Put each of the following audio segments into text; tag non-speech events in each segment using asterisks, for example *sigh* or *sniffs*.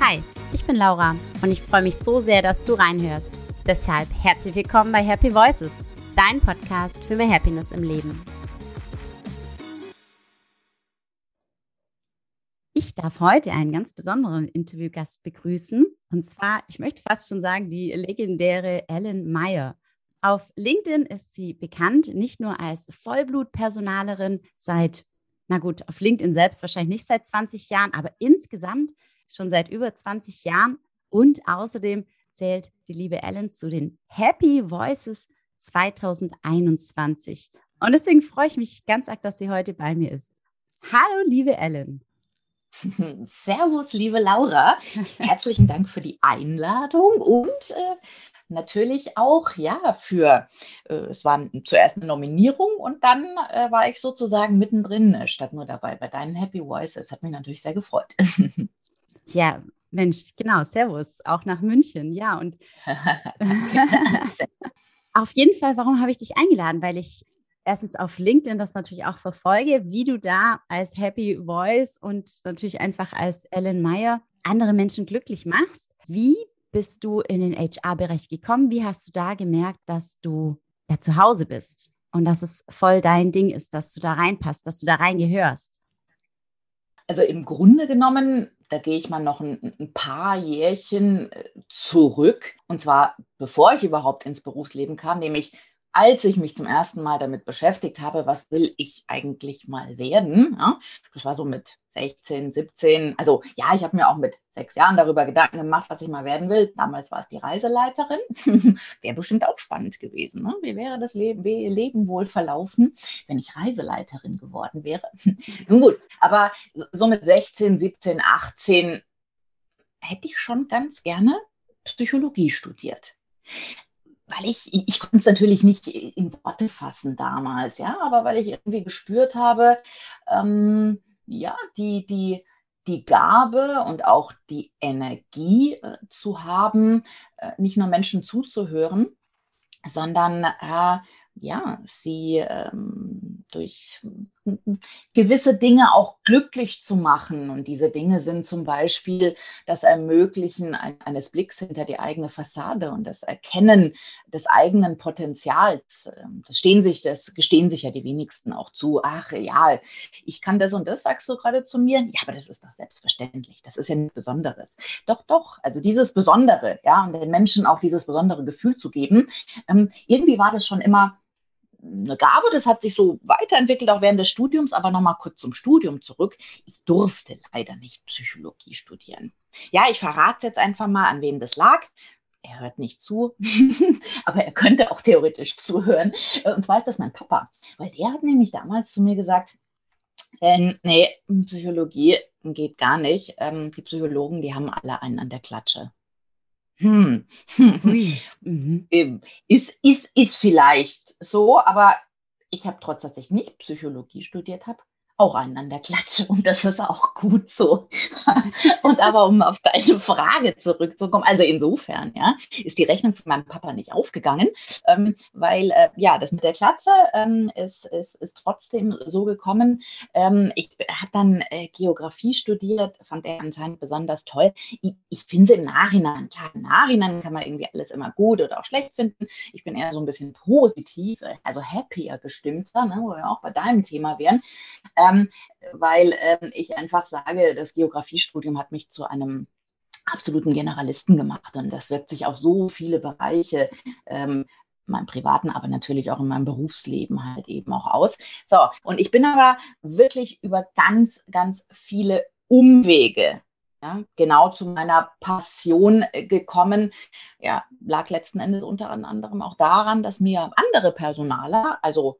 Hi, ich bin Laura und ich freue mich so sehr, dass du reinhörst. Deshalb herzlich willkommen bei Happy Voices, dein Podcast für mehr Happiness im Leben. Ich darf heute einen ganz besonderen Interviewgast begrüßen. Und zwar, ich möchte fast schon sagen, die legendäre Ellen Meyer. Auf LinkedIn ist sie bekannt, nicht nur als Vollblutpersonalerin seit, na gut, auf LinkedIn selbst wahrscheinlich nicht seit 20 Jahren, aber insgesamt schon seit über 20 Jahren. Und außerdem zählt die liebe Ellen zu den Happy Voices 2021. Und deswegen freue ich mich ganz arg, dass sie heute bei mir ist. Hallo, liebe Ellen. *laughs* Servus, liebe Laura. *laughs* Herzlichen Dank für die Einladung und äh, natürlich auch ja für, äh, es war zuerst eine Nominierung und dann äh, war ich sozusagen mittendrin äh, statt nur dabei bei deinen Happy Voices. Hat mich natürlich sehr gefreut. *laughs* ja, Mensch, genau, Servus, auch nach München, ja. Und *laughs* *laughs* auf jeden Fall, warum habe ich dich eingeladen? Weil ich erstens auf LinkedIn das natürlich auch verfolge, wie du da als Happy Voice und natürlich einfach als Ellen Meyer andere Menschen glücklich machst. Wie bist du in den HR-Bereich gekommen? Wie hast du da gemerkt, dass du ja zu Hause bist und dass es voll dein Ding ist, dass du da reinpasst, dass du da reingehörst? Also im Grunde genommen, da gehe ich mal noch ein, ein, paar Jährchen äh, zurück. Und zwar bevor ich überhaupt ins Berufsleben kam, nämlich als ich mich zum ersten Mal damit beschäftigt habe, was will ich eigentlich mal werden, ja, das war so mit 16, 17, also ja, ich habe mir auch mit sechs Jahren darüber Gedanken gemacht, was ich mal werden will. Damals war es die Reiseleiterin. *laughs* wäre bestimmt auch spannend gewesen. Ne? Wie wäre das Leben, Leben wohl verlaufen, wenn ich Reiseleiterin geworden wäre? *laughs* Nun gut, aber so mit 16, 17, 18 hätte ich schon ganz gerne Psychologie studiert weil ich, ich konnte es natürlich nicht in Worte fassen damals, ja, aber weil ich irgendwie gespürt habe, ähm, ja, die, die, die Gabe und auch die Energie äh, zu haben, äh, nicht nur Menschen zuzuhören, sondern äh, ja, sie ähm, durch gewisse Dinge auch glücklich zu machen. Und diese Dinge sind zum Beispiel das Ermöglichen eines Blicks hinter die eigene Fassade und das Erkennen des eigenen Potenzials. Ähm, das stehen sich, das gestehen sich ja die wenigsten auch zu. Ach ja, ich kann das und das, sagst du gerade zu mir. Ja, aber das ist doch selbstverständlich. Das ist ja nichts Besonderes. Doch, doch. Also dieses Besondere, ja, und den Menschen auch dieses besondere Gefühl zu geben. Ähm, irgendwie war das schon immer eine Gabe, das hat sich so weiterentwickelt, auch während des Studiums, aber nochmal kurz zum Studium zurück. Ich durfte leider nicht Psychologie studieren. Ja, ich verrate es jetzt einfach mal, an wem das lag. Er hört nicht zu, *laughs* aber er könnte auch theoretisch zuhören. Und zwar ist das mein Papa, weil der hat nämlich damals zu mir gesagt, äh, nee, Psychologie geht gar nicht. Ähm, die Psychologen, die haben alle einen an der Klatsche. Hm. Mhm. Ähm, ist, ist, ist vielleicht so, aber ich habe trotz, dass ich nicht Psychologie studiert habe, auch einander klatschen und das ist auch gut so. *laughs* und aber um auf deine Frage zurückzukommen, also insofern, ja, ist die Rechnung von meinem Papa nicht aufgegangen, ähm, weil äh, ja, das mit der Klatsche ähm, ist, ist, ist trotzdem so gekommen. Ähm, ich habe dann äh, Geografie studiert, fand er anscheinend besonders toll. Ich, ich finde es im Nachhinein, klar, im Nachhinein kann man irgendwie alles immer gut oder auch schlecht finden. Ich bin eher so ein bisschen positiv, also happier gestimmter, ne, wo wir auch bei deinem Thema wären. Ähm, weil ähm, ich einfach sage, das Geografiestudium hat mich zu einem absoluten Generalisten gemacht und das wirkt sich auf so viele Bereiche ähm, in meinem privaten, aber natürlich auch in meinem Berufsleben halt eben auch aus. So, und ich bin aber wirklich über ganz, ganz viele Umwege ja, genau zu meiner Passion äh, gekommen. Ja, lag letzten Endes unter anderem auch daran, dass mir andere Personaler, also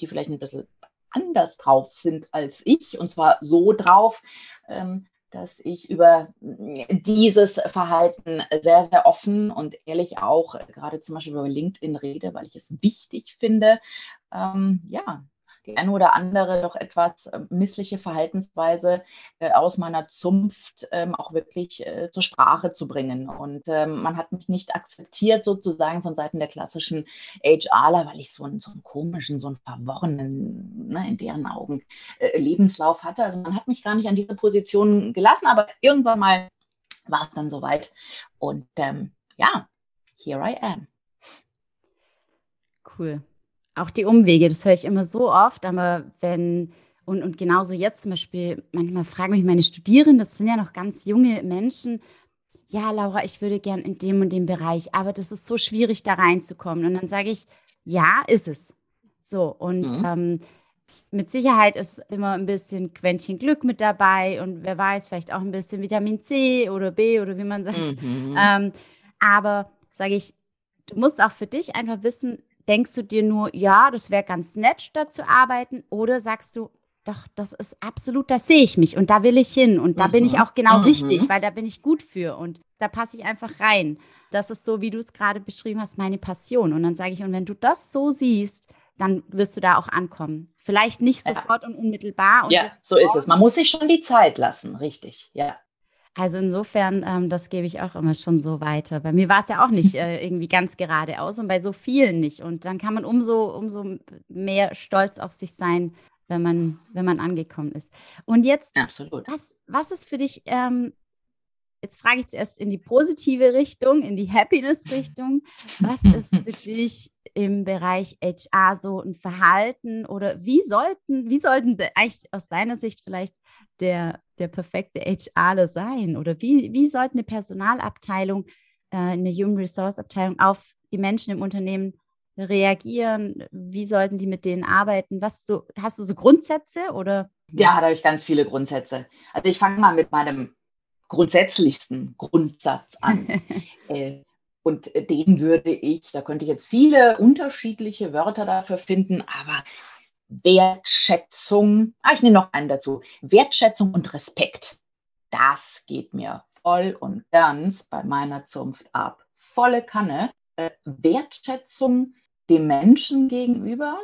die vielleicht ein bisschen anders drauf sind als ich. Und zwar so drauf, ähm, dass ich über dieses Verhalten sehr, sehr offen und ehrlich auch gerade zum Beispiel über LinkedIn rede, weil ich es wichtig finde, ähm, ja, die eine oder andere doch etwas äh, missliche Verhaltensweise äh, aus meiner Zunft ähm, auch wirklich äh, zur Sprache zu bringen. Und ähm, man hat mich nicht akzeptiert sozusagen von Seiten der klassischen HRler, weil ich so einen, so einen komischen, so einen verworrenen, ne, in deren Augen, äh, Lebenslauf hatte. Also man hat mich gar nicht an diese Position gelassen, aber irgendwann mal war es dann soweit. Und ähm, ja, here I am. Cool. Auch die Umwege, das höre ich immer so oft, aber wenn, und, und genauso jetzt zum Beispiel, manchmal fragen mich meine Studierenden, das sind ja noch ganz junge Menschen, ja, Laura, ich würde gern in dem und dem Bereich, aber das ist so schwierig, da reinzukommen. Und dann sage ich, ja, ist es. So, und mhm. ähm, mit Sicherheit ist immer ein bisschen Quäntchen Glück mit dabei und wer weiß, vielleicht auch ein bisschen Vitamin C oder B oder wie man sagt. Mhm. Ähm, aber sage ich, du musst auch für dich einfach wissen, denkst du dir nur, ja, das wäre ganz nett, da zu arbeiten, oder sagst du, doch, das ist absolut, da sehe ich mich und da will ich hin und da mhm. bin ich mhm. auch genau mhm. richtig, weil da bin ich gut für und da passe ich einfach rein. Das ist so, wie du es gerade beschrieben hast, meine Passion. Und dann sage ich, und wenn du das so siehst, dann wirst du da auch ankommen. Vielleicht nicht sofort ja. und unmittelbar. Und ja, so ist es. Man muss sich schon die Zeit lassen, richtig, ja. Also insofern, ähm, das gebe ich auch immer schon so weiter. Bei mir war es ja auch nicht *laughs* äh, irgendwie ganz geradeaus und bei so vielen nicht. Und dann kann man umso, umso mehr stolz auf sich sein, wenn man, wenn man angekommen ist. Und jetzt, Absolut. Was, was ist für dich, ähm, jetzt frage ich zuerst in die positive Richtung, in die Happiness-Richtung. Was *laughs* ist für dich im Bereich HR so ein Verhalten oder wie sollten, wie sollten eigentlich aus deiner Sicht vielleicht der, der perfekte HRler sein? Oder wie, wie sollte eine Personalabteilung, äh, eine Human Resource Abteilung auf die Menschen im Unternehmen reagieren? Wie sollten die mit denen arbeiten? Was so, hast du so Grundsätze oder? Ja, da habe ich ganz viele Grundsätze. Also ich fange mal mit meinem grundsätzlichsten Grundsatz an. *laughs* äh, und den würde ich, da könnte ich jetzt viele unterschiedliche Wörter dafür finden, aber Wertschätzung, ah, ich nehme noch einen dazu, Wertschätzung und Respekt. Das geht mir voll und ganz bei meiner Zunft ab. Volle Kanne. Äh, Wertschätzung dem Menschen gegenüber.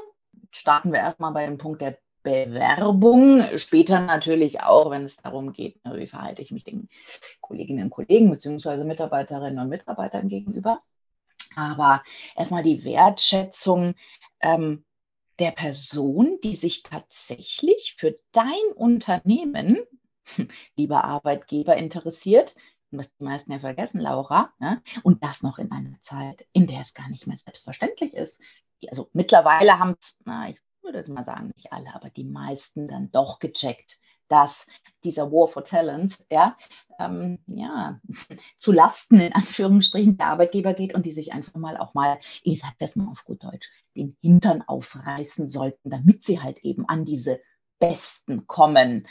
Starten wir erstmal bei dem Punkt der Bewerbung. Später natürlich auch, wenn es darum geht, ne, wie verhalte ich mich den Kolleginnen und Kollegen bzw. Mitarbeiterinnen und Mitarbeitern gegenüber. Aber erstmal die Wertschätzung ähm, der Person, die sich tatsächlich für dein Unternehmen, *laughs* lieber Arbeitgeber, interessiert. Was die meisten ja vergessen, Laura. Ne? Und das noch in einer Zeit, in der es gar nicht mehr selbstverständlich ist. Also mittlerweile haben es, ich würde jetzt mal sagen, nicht alle, aber die meisten dann doch gecheckt, dass dieser War for Talent ja, ähm, ja, *laughs* zu Lasten in Anführungsstrichen der Arbeitgeber geht und die sich einfach mal auch mal, ich sage das mal auf gut Deutsch, den Hintern aufreißen sollten, damit sie halt eben an diese Besten kommen.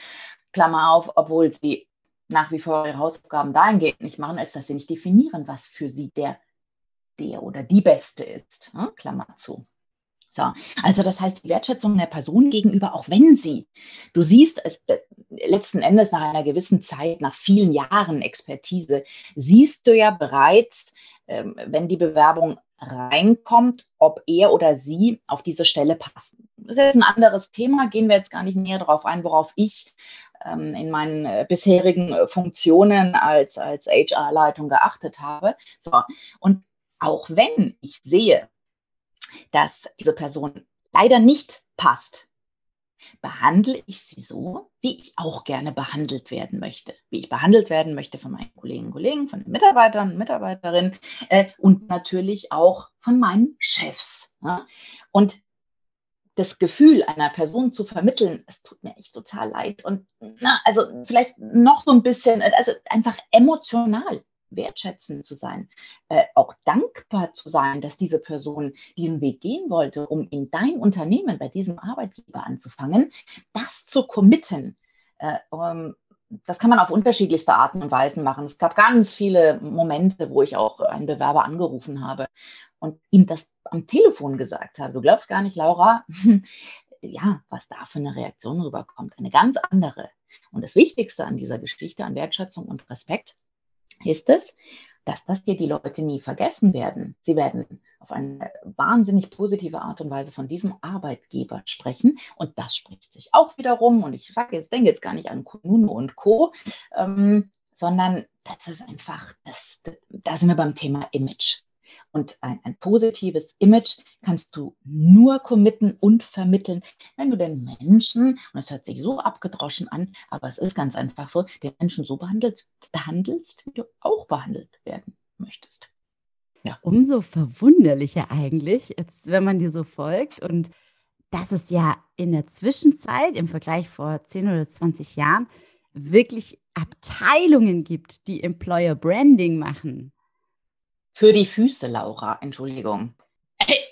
Klammer auf, obwohl sie nach wie vor ihre Hausaufgaben dahingehend nicht machen, als dass sie nicht definieren, was für sie der, der oder die Beste ist. Ne? Klammer zu. So, also das heißt, die Wertschätzung der Person gegenüber, auch wenn sie, du siehst, es, äh, letzten Endes nach einer gewissen Zeit, nach vielen Jahren Expertise, siehst du ja bereits, ähm, wenn die Bewerbung reinkommt, ob er oder sie auf diese Stelle passt. Das ist jetzt ein anderes Thema, gehen wir jetzt gar nicht näher darauf ein, worauf ich ähm, in meinen äh, bisherigen äh, Funktionen als, als HR-Leitung geachtet habe. So, und auch wenn ich sehe, dass diese Person leider nicht passt, behandle ich sie so, wie ich auch gerne behandelt werden möchte. Wie ich behandelt werden möchte von meinen Kolleginnen und Kollegen, von den Mitarbeitern und Mitarbeiterinnen äh, und natürlich auch von meinen Chefs. Ja? Und das Gefühl einer Person zu vermitteln, es tut mir echt total leid. Und na, also vielleicht noch so ein bisschen, also einfach emotional wertschätzend zu sein, äh, auch dankbar zu sein, dass diese Person diesen Weg gehen wollte, um in dein Unternehmen bei diesem Arbeitgeber anzufangen, das zu committen. Äh, um, das kann man auf unterschiedlichste Arten und Weisen machen. Es gab ganz viele Momente, wo ich auch einen Bewerber angerufen habe und ihm das am Telefon gesagt habe. Du glaubst gar nicht, Laura, *laughs* ja, was da für eine Reaktion rüberkommt. Eine ganz andere. Und das Wichtigste an dieser Geschichte, an Wertschätzung und Respekt, ist es, dass das dir die Leute nie vergessen werden. Sie werden auf eine wahnsinnig positive Art und Weise von diesem Arbeitgeber sprechen. Und das spricht sich auch wiederum, und ich sage jetzt, denke jetzt gar nicht an Kununo und Co., ähm, sondern das ist einfach, das, da sind wir beim Thema Image. Und ein, ein, positives Image kannst du nur committen und vermitteln, wenn du den Menschen, und es hört sich so abgedroschen an, aber es ist ganz einfach so, den Menschen so behandelt, behandelst, wie du auch behandelt werden möchtest. Ja. Umso verwunderlicher eigentlich, jetzt, wenn man dir so folgt. Und dass es ja in der Zwischenzeit, im Vergleich vor 10 oder 20 Jahren, wirklich Abteilungen gibt, die Employer Branding machen. Für die Füße, Laura, Entschuldigung.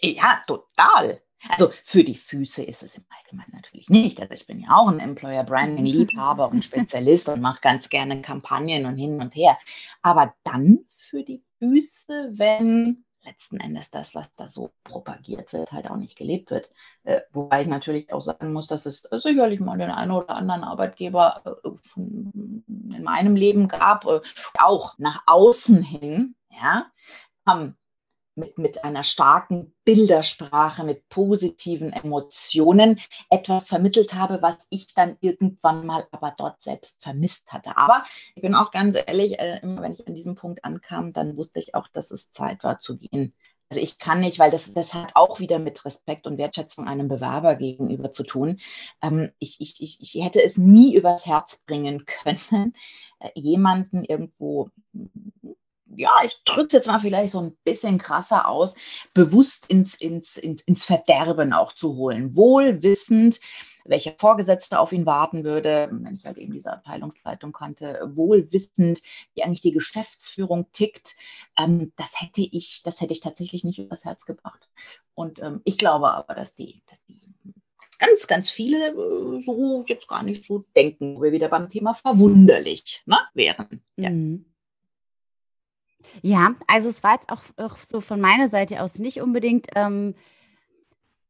Ja, total. Also für die Füße ist es im Allgemeinen natürlich nicht. Also ich bin ja auch ein Employer Branding Liebhaber und Spezialist und mache ganz gerne Kampagnen und hin und her. Aber dann für die Füße, wenn letzten Endes das, was da so propagiert wird, halt auch nicht gelebt wird. Äh, wobei ich natürlich auch sagen muss, dass es sicherlich mal den einen oder anderen Arbeitgeber äh, in meinem Leben gab, äh, auch nach außen hin, ja, ähm, mit, mit einer starken Bildersprache, mit positiven Emotionen etwas vermittelt habe, was ich dann irgendwann mal aber dort selbst vermisst hatte. Aber ich bin auch ganz ehrlich, äh, immer wenn ich an diesem Punkt ankam, dann wusste ich auch, dass es Zeit war zu gehen. Also ich kann nicht, weil das, das hat auch wieder mit Respekt und Wertschätzung einem Bewerber gegenüber zu tun. Ähm, ich, ich, ich, ich hätte es nie übers Herz bringen *laughs* können, äh, jemanden irgendwo ja, ich drücke es jetzt mal vielleicht so ein bisschen krasser aus, bewusst ins, ins, ins, ins Verderben auch zu holen. Wohl wissend, welcher Vorgesetzte auf ihn warten würde, wenn ich halt eben diese Abteilungsleitung kannte, wohl wissend, wie eigentlich die Geschäftsführung tickt. Ähm, das hätte ich, das hätte ich tatsächlich nicht übers Herz gebracht. Und ähm, ich glaube aber, dass die, dass die ganz, ganz viele äh, so jetzt gar nicht so denken, wo wir wieder beim Thema verwunderlich ne, wären. Ja. Mhm. Ja, also es war jetzt auch, auch so von meiner Seite aus nicht unbedingt ähm,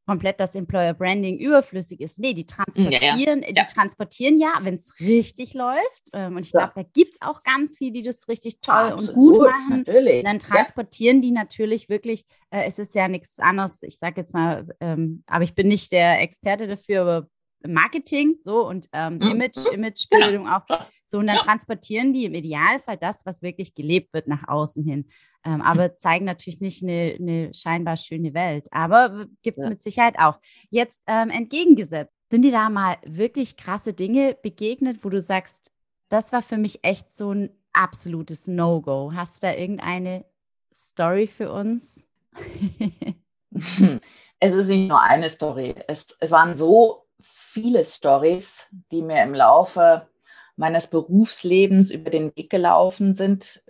komplett das Employer Branding überflüssig ist. Nee, die transportieren, ja, ja. die transportieren ja, wenn es richtig läuft. Ähm, und ich glaube, da gibt es auch ganz viele, die das richtig toll Absolut, und gut machen. Natürlich. Dann transportieren die natürlich wirklich, äh, es ist ja nichts anderes, ich sage jetzt mal, ähm, aber ich bin nicht der Experte dafür, aber Marketing, so und ähm, mhm. Image, mhm. Imagebildung genau. auch. So, und dann transportieren die im Idealfall das, was wirklich gelebt wird, nach außen hin. Ähm, mhm. aber zeigen natürlich nicht eine, eine, scheinbar schöne Welt. Aber gibt es ja. mit Sicherheit auch. Jetzt ähm, entgegengesetzt, sind dir da mal wirklich krasse Dinge begegnet, wo du sagst, das war für mich echt so ein absolutes No-Go. Hast du da irgendeine Story für uns? *laughs* es ist nicht nur eine Story. Es, es waren so viele Stories, die mir im Laufe meines Berufslebens über den Weg gelaufen sind.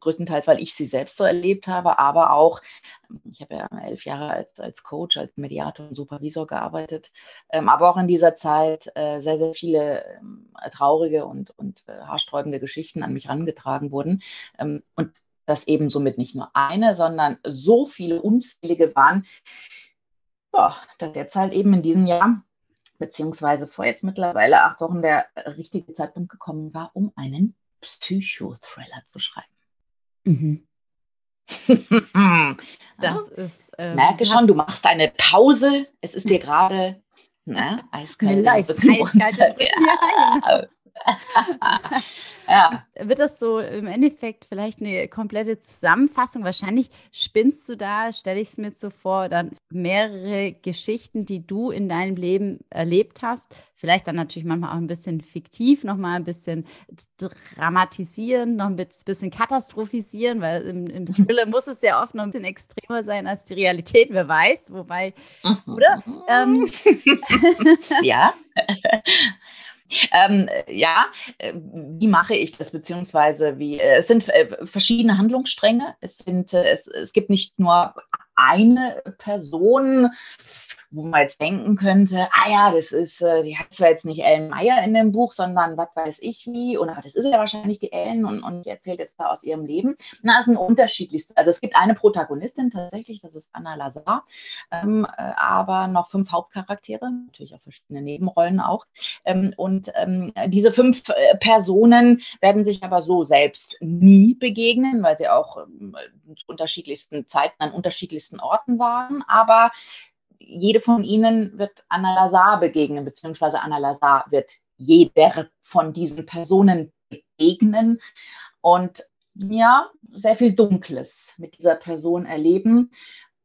Größtenteils, weil ich sie selbst so erlebt habe, aber auch, ich habe ja elf Jahre als, als Coach, als Mediator und Supervisor gearbeitet, ähm, aber auch in dieser Zeit äh, sehr, sehr viele ähm, traurige und, und äh, haarsträubende Geschichten an mich herangetragen wurden. Ähm, und das eben somit nicht nur eine, sondern so viele unzählige waren, ja, dass jetzt halt eben in diesem Jahr beziehungsweise vor jetzt mittlerweile acht Wochen der richtige Zeitpunkt gekommen war, um einen Psychothriller zu schreiben. Mhm. *laughs* das ist. Ähm, merke schon, du machst eine Pause. Es ist dir gerade ne, eiskalt. eiskalt. *laughs* Ja, *laughs* ja. Wird das so im Endeffekt vielleicht eine komplette Zusammenfassung? Wahrscheinlich spinnst du da, stelle ich es mir so vor, dann mehrere Geschichten, die du in deinem Leben erlebt hast. Vielleicht dann natürlich manchmal auch ein bisschen fiktiv, nochmal ein bisschen dramatisieren, noch ein bisschen katastrophisieren, weil im, im *laughs* Thriller muss es ja oft noch ein bisschen extremer sein als die Realität, wer weiß. Wobei, oder? Ähm. *laughs* ja. Ähm, ja, äh, wie mache ich das, beziehungsweise wie, äh, es sind äh, verschiedene Handlungsstränge. Es, sind, es, es gibt nicht nur eine Person, wo man jetzt denken könnte, ah ja, das ist, äh, die hat zwar jetzt nicht Ellen Meyer in dem Buch, sondern was weiß ich wie, oder das ist ja wahrscheinlich die Ellen und, und die erzählt jetzt da aus ihrem Leben. Na, es sind unterschiedlichste. Also es gibt eine Protagonistin tatsächlich, das ist Anna Lazar, ähm, äh, aber noch fünf Hauptcharaktere, natürlich auch verschiedene Nebenrollen auch. Ähm, und ähm, diese fünf äh, Personen werden sich aber so selbst nie begegnen, weil sie auch ähm, zu unterschiedlichsten Zeiten an unterschiedlichsten Orten waren. Aber jede von ihnen wird Anna Lazar begegnen, beziehungsweise Anna Lazar wird jeder von diesen Personen begegnen. Und ja, sehr viel Dunkles mit dieser Person erleben.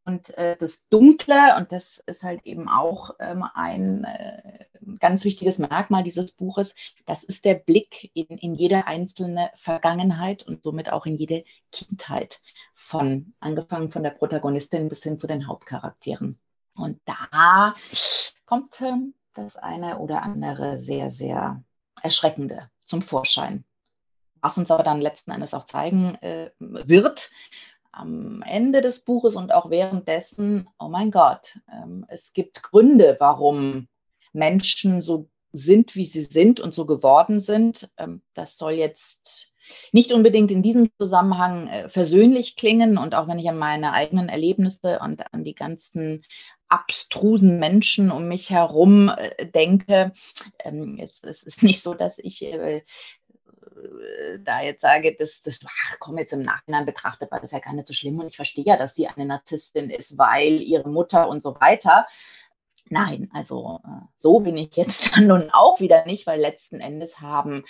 Und äh, das Dunkle, und das ist halt eben auch ähm, ein äh, ganz wichtiges Merkmal dieses Buches, das ist der Blick in, in jede einzelne Vergangenheit und somit auch in jede Kindheit, von angefangen von der Protagonistin bis hin zu den Hauptcharakteren. Und da kommt äh, das eine oder andere sehr, sehr erschreckende zum Vorschein. Was uns aber dann letzten Endes auch zeigen äh, wird, am Ende des Buches und auch währenddessen, oh mein Gott, ähm, es gibt Gründe, warum Menschen so sind, wie sie sind und so geworden sind. Ähm, das soll jetzt nicht unbedingt in diesem Zusammenhang äh, versöhnlich klingen und auch wenn ich an meine eigenen Erlebnisse und an die ganzen abstrusen Menschen um mich herum äh, denke. Ähm, es, ist nicht so, dass ich äh, da jetzt sage, das, das ach, komm jetzt im Nachhinein betrachtet, war das ja gar nicht so schlimm und ich verstehe ja, dass sie eine Narzisstin ist, weil ihre Mutter und so weiter. Nein, also äh, so bin ich jetzt *laughs* dann nun auch wieder nicht, weil letzten Endes haben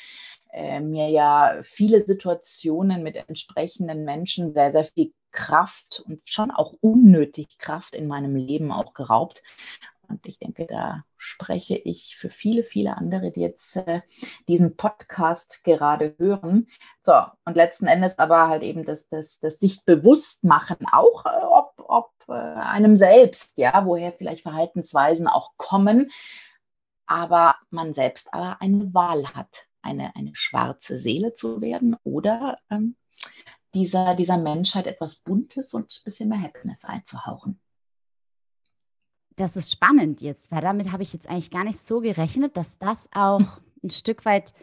äh, mir ja viele Situationen mit entsprechenden Menschen sehr, sehr viel Kraft und schon auch unnötig Kraft in meinem Leben auch geraubt. Und ich denke, da spreche ich für viele, viele andere, die jetzt äh, diesen Podcast gerade hören. So, und letzten Endes aber halt eben das, das, das sich bewusst machen, auch äh, ob, ob äh, einem selbst, ja, woher vielleicht Verhaltensweisen auch kommen, aber man selbst aber eine Wahl hat, eine, eine schwarze Seele zu werden oder ähm, dieser, dieser Menschheit etwas Buntes und ein bisschen mehr Happiness einzuhauchen das ist spannend jetzt, weil damit habe ich jetzt eigentlich gar nicht so gerechnet, dass das auch ein Stück weit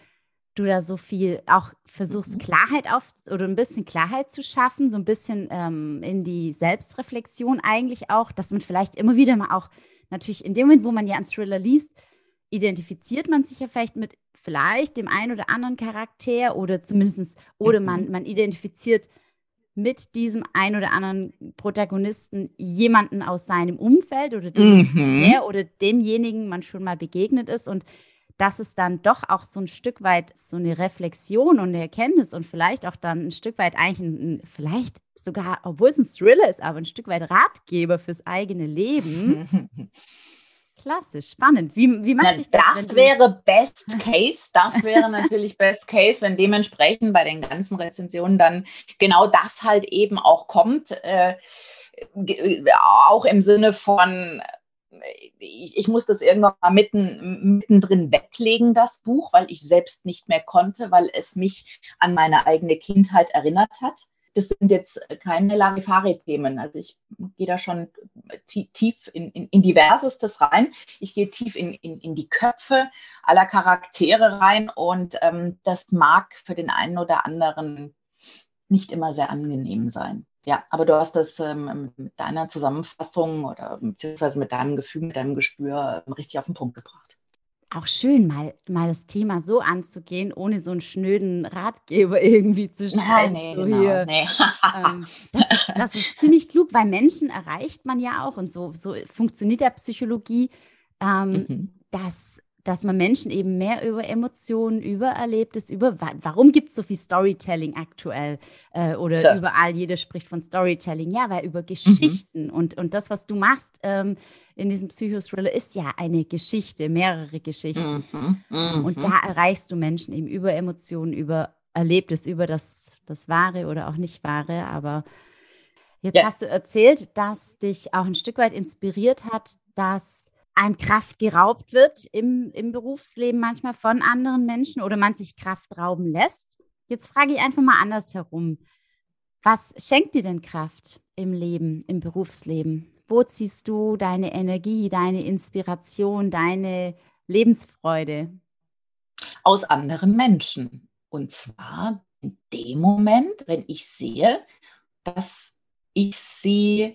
du da so viel auch versuchst, mhm. Klarheit auf oder ein bisschen Klarheit zu schaffen, so ein bisschen ähm, in die Selbstreflexion eigentlich auch, dass man vielleicht immer wieder mal auch natürlich in dem Moment, wo man ja einen Thriller liest, identifiziert man sich ja vielleicht mit vielleicht dem einen oder anderen Charakter oder zumindest, oder man, mhm. man identifiziert mit diesem ein oder anderen Protagonisten jemanden aus seinem Umfeld oder dem, mhm. der oder demjenigen man schon mal begegnet ist und dass es dann doch auch so ein Stück weit so eine Reflexion und eine Erkenntnis und vielleicht auch dann ein Stück weit eigentlich ein, vielleicht sogar, obwohl es ein Thriller ist, aber ein Stück weit Ratgeber fürs eigene Leben *laughs* Klasse, spannend. Wie, wie macht sich das? Das wäre Best Case. Das wäre natürlich Best Case, wenn dementsprechend bei den ganzen Rezensionen dann genau das halt eben auch kommt. Äh, auch im Sinne von, ich, ich, muss das irgendwann mal mitten, mittendrin weglegen, das Buch, weil ich selbst nicht mehr konnte, weil es mich an meine eigene Kindheit erinnert hat das sind jetzt keine Larifari-Themen. Also ich gehe da schon tief in, in, in Diversestes rein. Ich gehe tief in, in, in die Köpfe aller Charaktere rein und ähm, das mag für den einen oder anderen nicht immer sehr angenehm sein. Ja, aber du hast das ähm, mit deiner Zusammenfassung oder beziehungsweise mit deinem Gefühl, mit deinem Gespür ähm, richtig auf den Punkt gebracht auch schön, mal, mal das Thema so anzugehen, ohne so einen schnöden Ratgeber *laughs* irgendwie zu schreiben. Nee, so genau, hier. Nee. ähm, *laughs* das, ist, das, ist, ziemlich klug, weil Menschen erreicht man ja auch und so, so funktioniert ja Psychologie, ähm, mhm. dass dass man Menschen eben mehr über Emotionen, über Erlebtes, über warum gibt es so viel Storytelling aktuell äh, oder so. überall, jeder spricht von Storytelling. Ja, weil über Geschichten mhm. und, und das, was du machst ähm, in diesem Psychothriller, ist ja eine Geschichte, mehrere Geschichten. Mhm. Mhm. Und da erreichst du Menschen eben über Emotionen, über Erlebtes, über das, das Wahre oder auch nicht Wahre. Aber jetzt ja. hast du erzählt, dass dich auch ein Stück weit inspiriert hat, dass einem Kraft geraubt wird im, im Berufsleben manchmal von anderen Menschen oder man sich Kraft rauben lässt. Jetzt frage ich einfach mal andersherum. Was schenkt dir denn Kraft im Leben, im Berufsleben? Wo ziehst du deine Energie, deine Inspiration, deine Lebensfreude? Aus anderen Menschen. Und zwar in dem Moment, wenn ich sehe, dass ich sie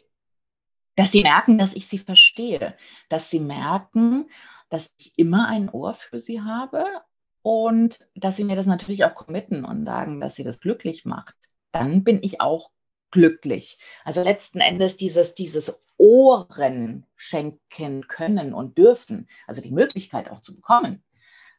dass sie merken, dass ich sie verstehe, dass sie merken, dass ich immer ein Ohr für sie habe und dass sie mir das natürlich auch committen und sagen, dass sie das glücklich macht. Dann bin ich auch glücklich. Also letzten Endes dieses, dieses Ohren schenken können und dürfen, also die Möglichkeit auch zu bekommen.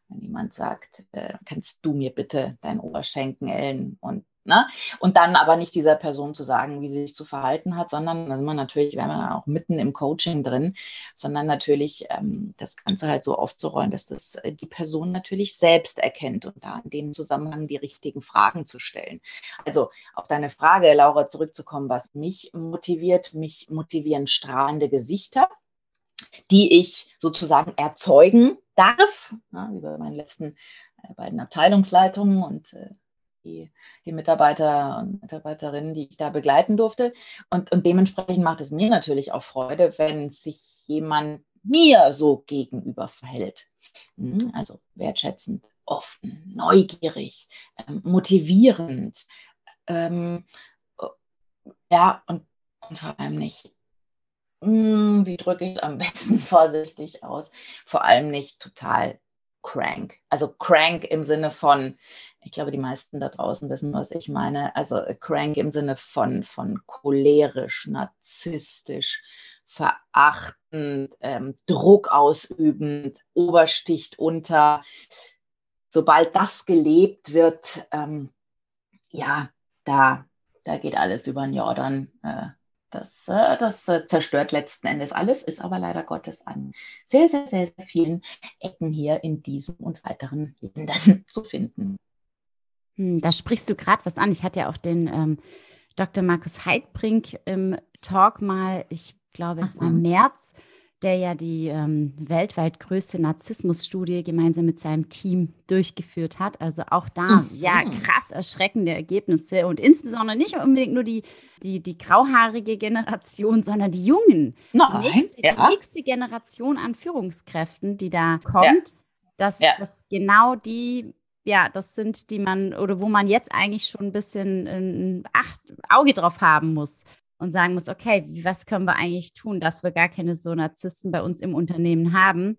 Wenn jemand sagt, äh, kannst du mir bitte dein Ohr schenken, Ellen? Und Ne? Und dann aber nicht dieser Person zu sagen, wie sie sich zu verhalten hat, sondern da sind wir natürlich, wären wir auch mitten im Coaching drin, sondern natürlich ähm, das Ganze halt so aufzurollen, dass das äh, die Person natürlich selbst erkennt und da in dem Zusammenhang die richtigen Fragen zu stellen. Also auf deine Frage, Laura, zurückzukommen, was mich motiviert, mich motivieren strahlende Gesichter die ich sozusagen erzeugen darf, ja, wie bei meinen letzten äh, beiden Abteilungsleitungen und äh, die, die Mitarbeiter und Mitarbeiterinnen, die ich da begleiten durfte. Und, und dementsprechend macht es mir natürlich auch Freude, wenn sich jemand mir so gegenüber verhält. Hm, also wertschätzend, offen, neugierig, ähm, motivierend. Ähm, ja, und, und vor allem nicht hm, wie drücke ich am *laughs* besten vorsichtig aus? Vor allem nicht total crank. Also crank im Sinne von, ich glaube, die meisten da draußen wissen, was ich meine. Also äh, crank im Sinne von, von cholerisch, narzisstisch, verachtend, ähm, Druck ausübend, obersticht unter. Sobald das gelebt wird, ähm, ja, da, da geht alles über den Jordan. Äh, das, äh, das äh, zerstört letzten Endes alles, ist aber leider Gottes an sehr, sehr, sehr, sehr vielen Ecken hier in diesem und weiteren Ländern *laughs* zu finden. Hm, da sprichst du gerade was an. Ich hatte ja auch den ähm, Dr. Markus Heidbrink im Talk mal, ich glaube, es war im März, der ja die ähm, weltweit größte Narzissmusstudie gemeinsam mit seinem Team durchgeführt hat. Also auch da, mhm. ja, krass erschreckende Ergebnisse und insbesondere nicht unbedingt nur die, die, die grauhaarige Generation, sondern die Jungen. Nein, die, nächste, ja. die nächste Generation an Führungskräften, die da kommt, ja. dass, ja. dass genau die ja, das sind die man oder wo man jetzt eigentlich schon ein bisschen ein Acht, Auge drauf haben muss und sagen muss, okay, was können wir eigentlich tun, dass wir gar keine so Narzissten bei uns im Unternehmen haben,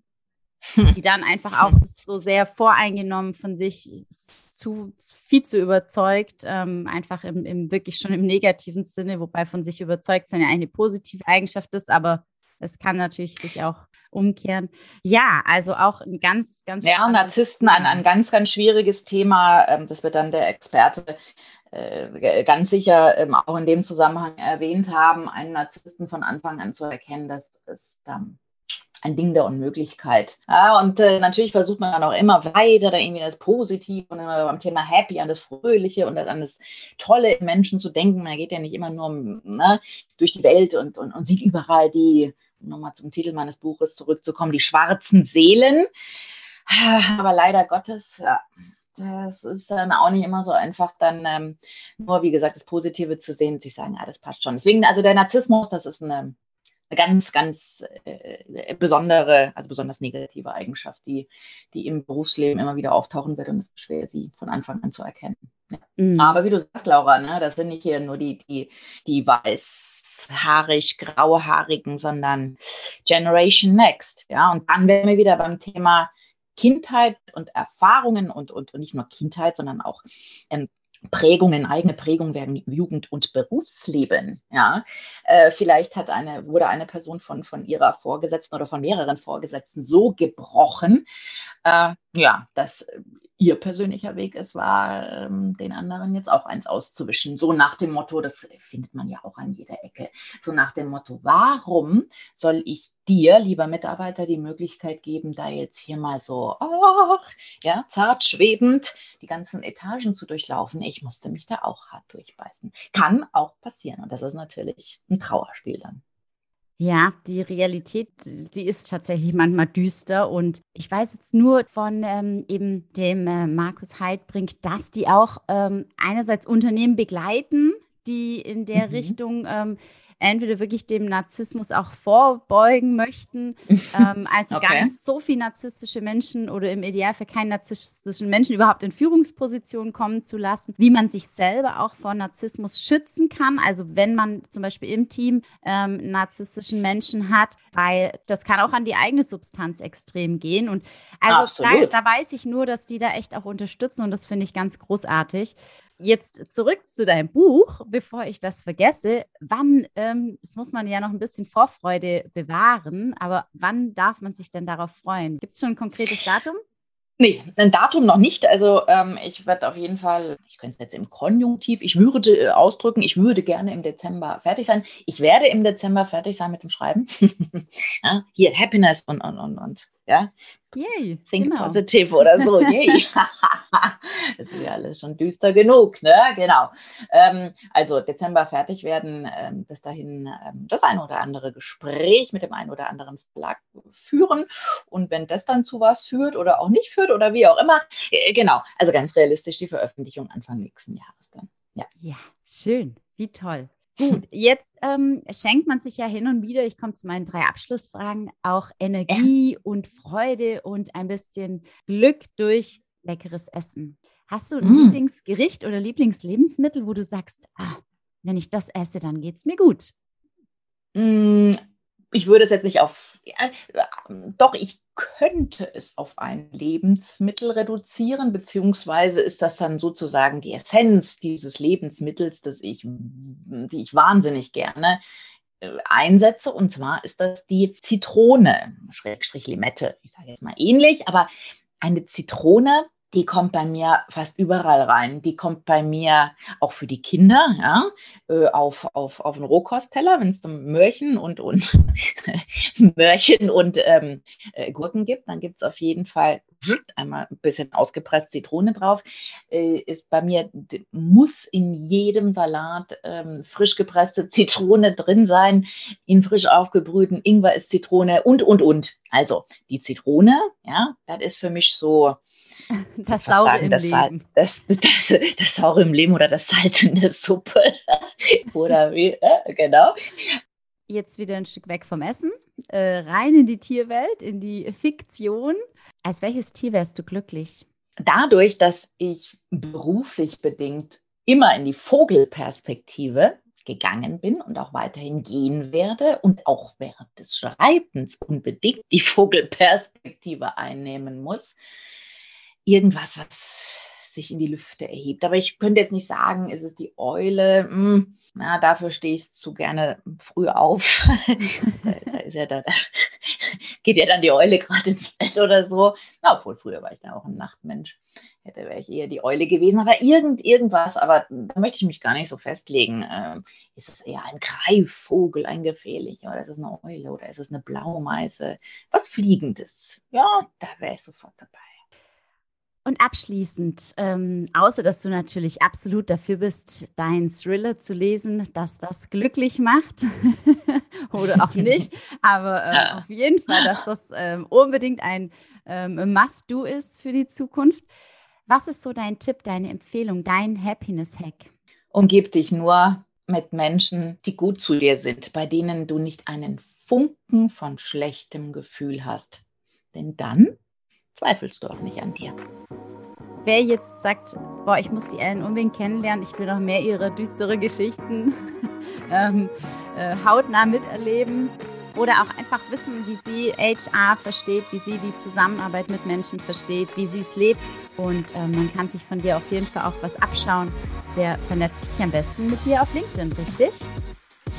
die dann einfach auch *laughs* so sehr voreingenommen von sich zu viel zu überzeugt, ähm, einfach im, im, wirklich schon im negativen Sinne, wobei von sich überzeugt sein ja eine positive Eigenschaft ist, aber es kann natürlich sich auch umkehren. Ja, also auch ein ganz, ganz. Ja, Narzissten, ein, ein ganz, ganz schwieriges Thema. Ähm, das wird dann der Experte äh, ganz sicher ähm, auch in dem Zusammenhang erwähnt haben, einen Narzissten von Anfang an zu erkennen, das ist ähm, ein Ding der Unmöglichkeit. Ja, und äh, natürlich versucht man dann auch immer weiter da irgendwie das Positive und immer beim Thema Happy an das Fröhliche und an das Tolle im Menschen zu denken. Man geht ja nicht immer nur ne, durch die Welt und, und, und sieht überall die, nochmal zum Titel meines Buches zurückzukommen, die schwarzen Seelen. *sighs* Aber leider Gottes, ja, das ist dann auch nicht immer so einfach, dann ähm, nur, wie gesagt, das Positive zu sehen und sich sagen, ja, das passt schon. Deswegen, also der Narzissmus, das ist eine, eine ganz, ganz äh, besondere, also besonders negative Eigenschaft, die, die im Berufsleben immer wieder auftauchen wird und es ist schwer, sie von Anfang an zu erkennen. Mhm. Aber wie du sagst, Laura, ne, das sind nicht hier nur die, die, die weißhaarig, grauhaarigen, sondern Generation Next. Ja, und dann wären wir wieder beim Thema Kindheit und Erfahrungen und, und, und nicht nur Kindheit, sondern auch ähm, Prägungen, eigene Prägungen werden Jugend- und Berufsleben. Ja, äh, vielleicht hat eine, wurde eine Person von, von ihrer Vorgesetzten oder von mehreren Vorgesetzten so gebrochen, äh, ja, dass ihr persönlicher Weg es war, ähm, den anderen jetzt auch eins auszuwischen. So nach dem Motto, das findet man ja auch an jeder Ecke. So nach dem Motto, warum soll ich dir, lieber Mitarbeiter, die Möglichkeit geben, da jetzt hier mal so, oh, ja, zart schwebend die ganzen Etagen zu durchlaufen. Ich musste mich da auch hart durchbeißen. Kann auch passieren. Und das ist natürlich ein Trauerspiel dann. Ja, die Realität, die ist tatsächlich manchmal düster. Und ich weiß jetzt nur von ähm, eben dem äh, Markus Heidbrink, dass die auch ähm, einerseits Unternehmen begleiten, die in der mhm. Richtung ähm, entweder wirklich dem Narzissmus auch vorbeugen möchten, *laughs* ähm, also okay. gar nicht so viel narzisstische Menschen oder im Idealfall keinen narzisstischen Menschen überhaupt in Führungspositionen kommen zu lassen, wie man sich selber auch vor Narzissmus schützen kann. Also wenn man zum Beispiel im Team ähm, narzisstischen Menschen hat, weil das kann auch an die eigene Substanz extrem gehen. Und also da, da weiß ich nur, dass die da echt auch unterstützen und das finde ich ganz großartig. Jetzt zurück zu deinem Buch, bevor ich das vergesse. Wann, ähm, das muss man ja noch ein bisschen Vorfreude bewahren, aber wann darf man sich denn darauf freuen? Gibt es schon ein konkretes Datum? Nee, ein Datum noch nicht. Also ähm, ich werde auf jeden Fall, ich könnte es jetzt im Konjunktiv, ich würde äh, ausdrücken, ich würde gerne im Dezember fertig sein. Ich werde im Dezember fertig sein mit dem Schreiben. *laughs* ja, hier, Happiness und, und, und, und ja, Yay, Think genau. positive oder so. Yay. *laughs* *laughs* das ist ja alles schon düster genug, ne? Genau. Ähm, also Dezember fertig werden, ähm, bis dahin ähm, das ein oder andere Gespräch mit dem einen oder anderen Verlag führen. Und wenn das dann zu was führt oder auch nicht führt oder wie auch immer, äh, genau. Also ganz realistisch die Veröffentlichung Anfang nächsten Jahres dann. Ja, ja schön. Wie toll. Gut, *laughs* jetzt ähm, schenkt man sich ja hin und wieder, ich komme zu meinen drei Abschlussfragen, auch Energie ja. und Freude und ein bisschen Glück durch leckeres Essen. Hast du ein mm. Lieblingsgericht oder Lieblingslebensmittel, wo du sagst, ah, wenn ich das esse, dann geht es mir gut? Mm, ich würde es jetzt nicht auf, ja, doch, ich könnte es auf ein Lebensmittel reduzieren, beziehungsweise ist das dann sozusagen die Essenz dieses Lebensmittels, das ich, die ich wahnsinnig gerne äh, einsetze. Und zwar ist das die Zitrone, Schrägstrich Limette. Ich sage jetzt mal ähnlich, aber eine Zitrone die kommt bei mir fast überall rein. Die kommt bei mir auch für die Kinder, ja, äh, auf, auf, auf einen Rohkostteller, wenn es um Möhrchen und, und *laughs* Möhrchen und ähm, äh, Gurken gibt, dann gibt es auf jeden Fall *sniffs* einmal ein bisschen ausgepresst Zitrone drauf. Äh, ist bei mir, muss in jedem Salat ähm, frisch gepresste Zitrone drin sein, in frisch aufgebrühten Ingwer ist Zitrone und, und, und. Also die Zitrone, ja, das ist für mich so, *laughs* das Saure sagen, im das Leben. Das, das, das, Saure im Leben oder das Salz in der Suppe. *laughs* oder wie, äh, genau. Jetzt wieder ein Stück weg vom Essen, äh, rein in die Tierwelt, in die Fiktion. Als welches Tier wärst du glücklich? Dadurch, dass ich beruflich bedingt immer in die Vogelperspektive gegangen bin und auch weiterhin gehen werde und auch während des Schreibens unbedingt die Vogelperspektive einnehmen muss, irgendwas, was sich in die Lüfte erhebt. Aber ich könnte jetzt nicht sagen, ist es die Eule? Hm, na, dafür stehe ich zu gerne früh auf. *laughs* da, ist ja da, da geht ja dann die Eule gerade ins Bett oder so. Na, obwohl früher war ich da auch ein Nachtmensch. Hätte wäre ich eher die Eule gewesen, aber irgend, irgendwas, aber da möchte ich mich gar nicht so festlegen. Ähm, ist es eher ein Greifvogel, ein gefährlicher, oder ist es eine Eule oder ist es eine Blaumeise? Was Fliegendes? Ja, da wäre ich sofort dabei. Und abschließend, ähm, außer dass du natürlich absolut dafür bist, deinen Thriller zu lesen, dass das glücklich macht *laughs* oder auch nicht, aber äh, auf jeden Fall, dass das ähm, unbedingt ein ähm, Must-Do ist für die Zukunft. Was ist so dein Tipp, deine Empfehlung, dein Happiness-Hack? Umgib dich nur mit Menschen, die gut zu dir sind, bei denen du nicht einen Funken von schlechtem Gefühl hast. Denn dann zweifelst du auch nicht an dir. Wer jetzt sagt, boah, ich muss die Ellen unbedingt kennenlernen, ich will noch mehr ihre düstere Geschichten *laughs* ähm, äh, hautnah miterleben oder auch einfach wissen, wie sie HR versteht, wie sie die Zusammenarbeit mit Menschen versteht, wie sie es lebt. Und äh, man kann sich von dir auf jeden Fall auch was abschauen. Der vernetzt sich am besten mit dir auf LinkedIn, richtig?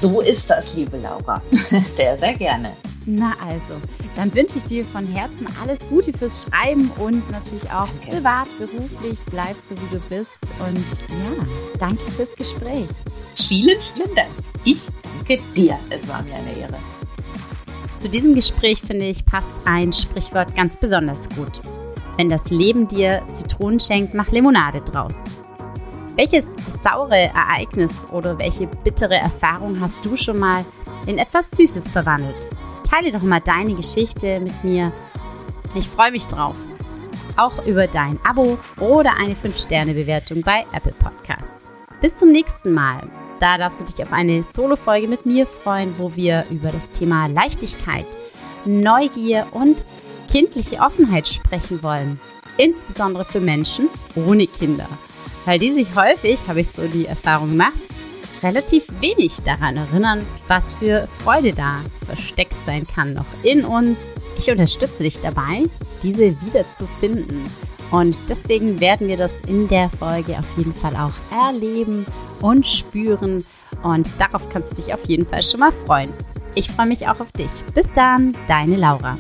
So ist das, liebe Laura. *laughs* sehr, sehr gerne. Na also, dann wünsche ich dir von Herzen alles Gute fürs Schreiben und natürlich auch privat, beruflich. Bleib so, wie du bist. Und ja, danke fürs Gespräch. Vielen, vielen Dank. Ich danke dir. Es war mir eine Ehre. Zu diesem Gespräch, finde ich, passt ein Sprichwort ganz besonders gut. Wenn das Leben dir Zitronen schenkt, mach Limonade draus. Welches saure Ereignis oder welche bittere Erfahrung hast du schon mal in etwas Süßes verwandelt? Teile doch mal deine Geschichte mit mir. Ich freue mich drauf. Auch über dein Abo oder eine 5-Sterne-Bewertung bei Apple Podcasts. Bis zum nächsten Mal. Da darfst du dich auf eine Solo-Folge mit mir freuen, wo wir über das Thema Leichtigkeit, Neugier und kindliche Offenheit sprechen wollen. Insbesondere für Menschen ohne Kinder weil die sich häufig, habe ich so die Erfahrung gemacht, relativ wenig daran erinnern, was für Freude da versteckt sein kann noch in uns. Ich unterstütze dich dabei, diese wiederzufinden. Und deswegen werden wir das in der Folge auf jeden Fall auch erleben und spüren. Und darauf kannst du dich auf jeden Fall schon mal freuen. Ich freue mich auch auf dich. Bis dann, deine Laura.